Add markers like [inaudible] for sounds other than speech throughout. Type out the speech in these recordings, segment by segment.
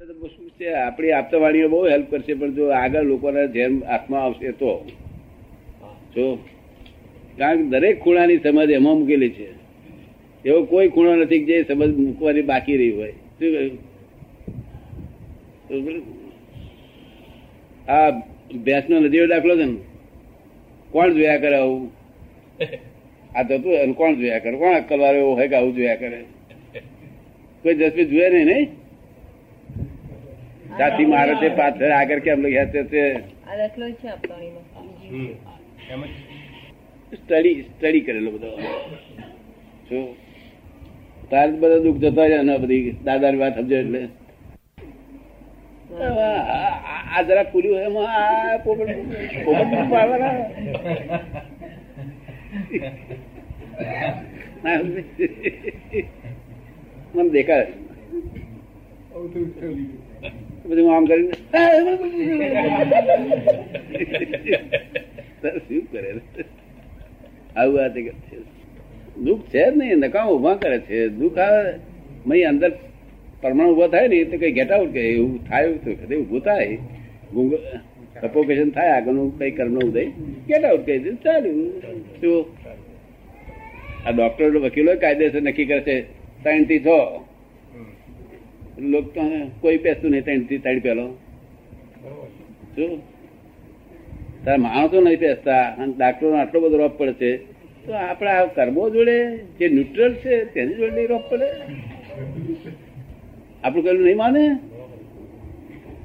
શું છે, આપણી આપતા વાણીઓ બહુ હેલ્પ કરશે, પણ જો આગળ લોકોના જેમ હાથમાં આવશે તો. જો, કારણ કે દરેક ખૂણાની સમજ એમાં મૂકેલી છે. એવો કોઈ ખૂણો નથી જે સમજ મૂકવાની બાકી રહી હોય. શું કહ્યું? આ ભેંસનો નદીનો દાખલો છે ને. કોણ જોયા કરે આવું? આ થતું કોણ જોયા કરે? કોણ અક્કલવાળો એવો હોય કે આવું જોયા કરે? કોઈ જસમી જોયા નહીં નહીં? સાથી મારે તે પાછળ આગળ કેમ લખ્યા છે સ્ટડી સ્ટડી કરેલો બધો. શું તાર બધા દુઃખ જતા જાય ને બધી દાદાની વાત સમજો એટલે. આ- જરા ખુલ્યું એમાં આ પોપટ પોપટ પાડવાના. મને દેખાય. બધું આમ કરીને. [laughs] શું કરે આવું આ છે. દુઃખ છે જ નહીં નકામ ઊભા કરે છે. દુઃખ આવે મય અંદર પરમાણુ ઊભો થાય ને તો કઈ ગેટ આઉટ કે એવું થાય એવું ઉભું થાય. સપોકેશન થાય આગળનું કઈ કર્મ ઉદય. ગેટ આઉટ કહી દે ચાલ્યું. શું? આ ડોક્ટર વકીલો કાયદેસર નક્કી કરે છે ત્રણથી છ લોકો કોઈ પેસતું નહીં, ત્રણથી ત્રણ પેલો. શું? તારા માણસો નહીં પેસતા અને ડાક્ટરો આટલો બધો રોપ પડે છે. તો આપણે કર્મો જોડે, જે ન્યુટ્રલ છે, તેની જોડે નહીં રોપ પડે. આપણું કહેલું નહીં માને?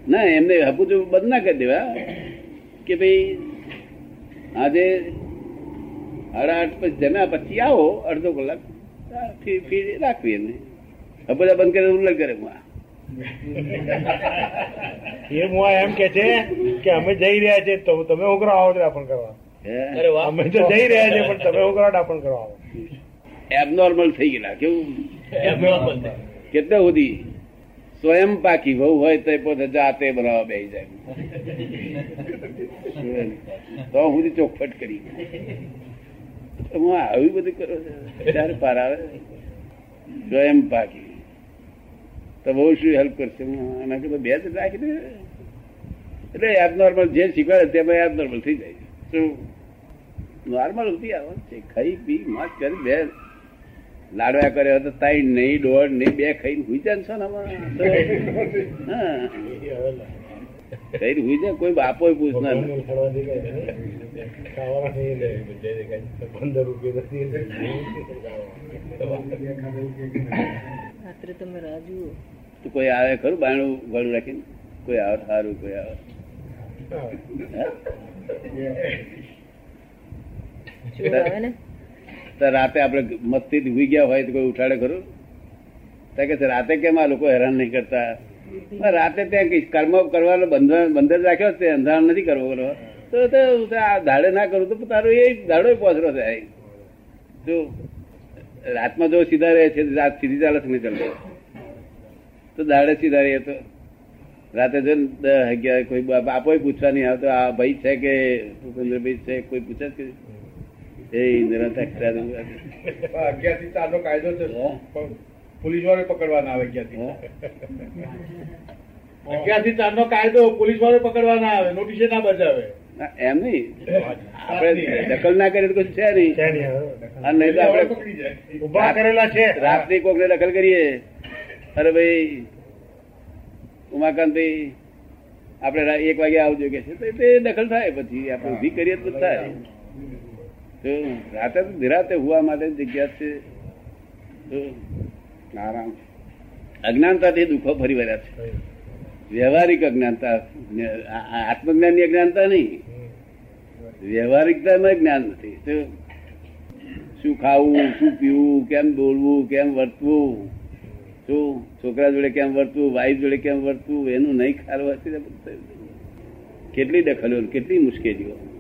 ના, એમને હપુતું બંધ ના કરી દેવા. કે ભાઈ, આજે સાડા આઠ પછી જમ્યા પછી આવો, અડધો કલાક રાખવી એને હપુતા બંધ કરે ઉલ્લંઘન કરે હું એ મુઆ એમ કે છે કે અમે જઈ રહ્યા છે તો તમે ઉઘરા આવો દાપણ કરવા. અમે તો જઈ રહ્યા છે પણ તમે ઉઘરા દાપણ કરવા આવો. એબનોર્મલ થઈ ગયેલા કેવું? કેટલે સુધી? સ્વયં પાકી વહુ હોય તો પોતે જાતે બનાવવા બેસી જાય. તો હું ચોખવટ કરી. હું આવી બધું કરો છો? ત્યારે પાર આવે? સ્વયં પાકી. તો બહુ શું હેલ્પ કરશે? આના કરતા બે જ રાખી દે. એટલે એબનોર્મલ જે શીખવાડે તેમાં એબનોર્મલ થઈ જાય. શું? નોર્મલ હતી આવે. છે ખાઈ પી મત કરી બે લાડવા કર્યો તો તાઈ નહીં દોઢ નહીં બે ખાઈને હુઈ જાય ને છો ને. હુઈ જાય કોઈ બાપો પૂછનાર. પંદર રૂપિયા [laughs] [laughs] રાત્રે તમે રાહ જુઓ. તો કોઈ આવે ખરું? બાયણું ગળું રાખીને? કોઈ આવે? સારું કોઈ આવે? તો રાતે આપણે મસ્તી હુઈ ગયા હોય તો કોઈ ઉઠાડે ખરું? તો કે રાતે કેમ આ લોકો હેરાન નહીં કરતા? રાતે ત્યાં કર્મ કરવાનો બંધન બંધન રાખ્યો છે અંધાર નથી કરવો કરવો. તો તો આ ધાડે ના કરું તો તારો એ ધાડો પહોંચરો થાય. જો રાતમાં જો સીધા રહે છે રાત સીધી ચાલે નહીં ચાલે તો દાડે સીધા રહીએ તો રાતે જો અગિયાર કોઈ બાપો પૂછવા નહીં આવતો આ ભાઈ છે કે ભૂપેન્દ્રભાઈ છે કોઈ પૂછે કે એ અક્ષરા દઉં. અગિયારથી ચાર નો કાયદો છે? પોલીસ વાળો પકડવાના આવે અગિયારથી? અગિયારથી ચાર નો કાયદો પોલીસ વાળો પકડવાના આવે નોટિસે ના બજાવે એમ નહીં. આપડે દખલ ના કરે તો છે નહીં. નહીં અને નહીં તો આપડે ઊભા કરેલા છે. રાત્રે કોક ને દખલ કરીએ. અરે ભાઈ ઉમાકાંત ભાઈ આપડે એક વાગે આવજો કે છે. તે દખલ થાય. પછી આપણે ઊભી કરીએ તો થાય. તો રાતે તો નિરાતે હોવા માટે જગ્યા છે. આરામ. અજ્ઞાનતાથી દુઃખો ફરી વળ્યા છે. વ્યવહારિક અજ્ઞાનતા આત્મજ્ઞાનની અજ્ઞાનતા નહીં. વ્યવહારિકતામાં જ્ઞાન નથી. શું ખાવું, શું પીવું, કેમ બોલવું, કેમ વર્તવું? શું છોકરા જોડે કેમ વર્તવું વાઈફ જોડે કેમ વર્તવું? એનું નહીં ખારવાથી કેટલી દખલો, કેટલી મુશ્કેલીઓ.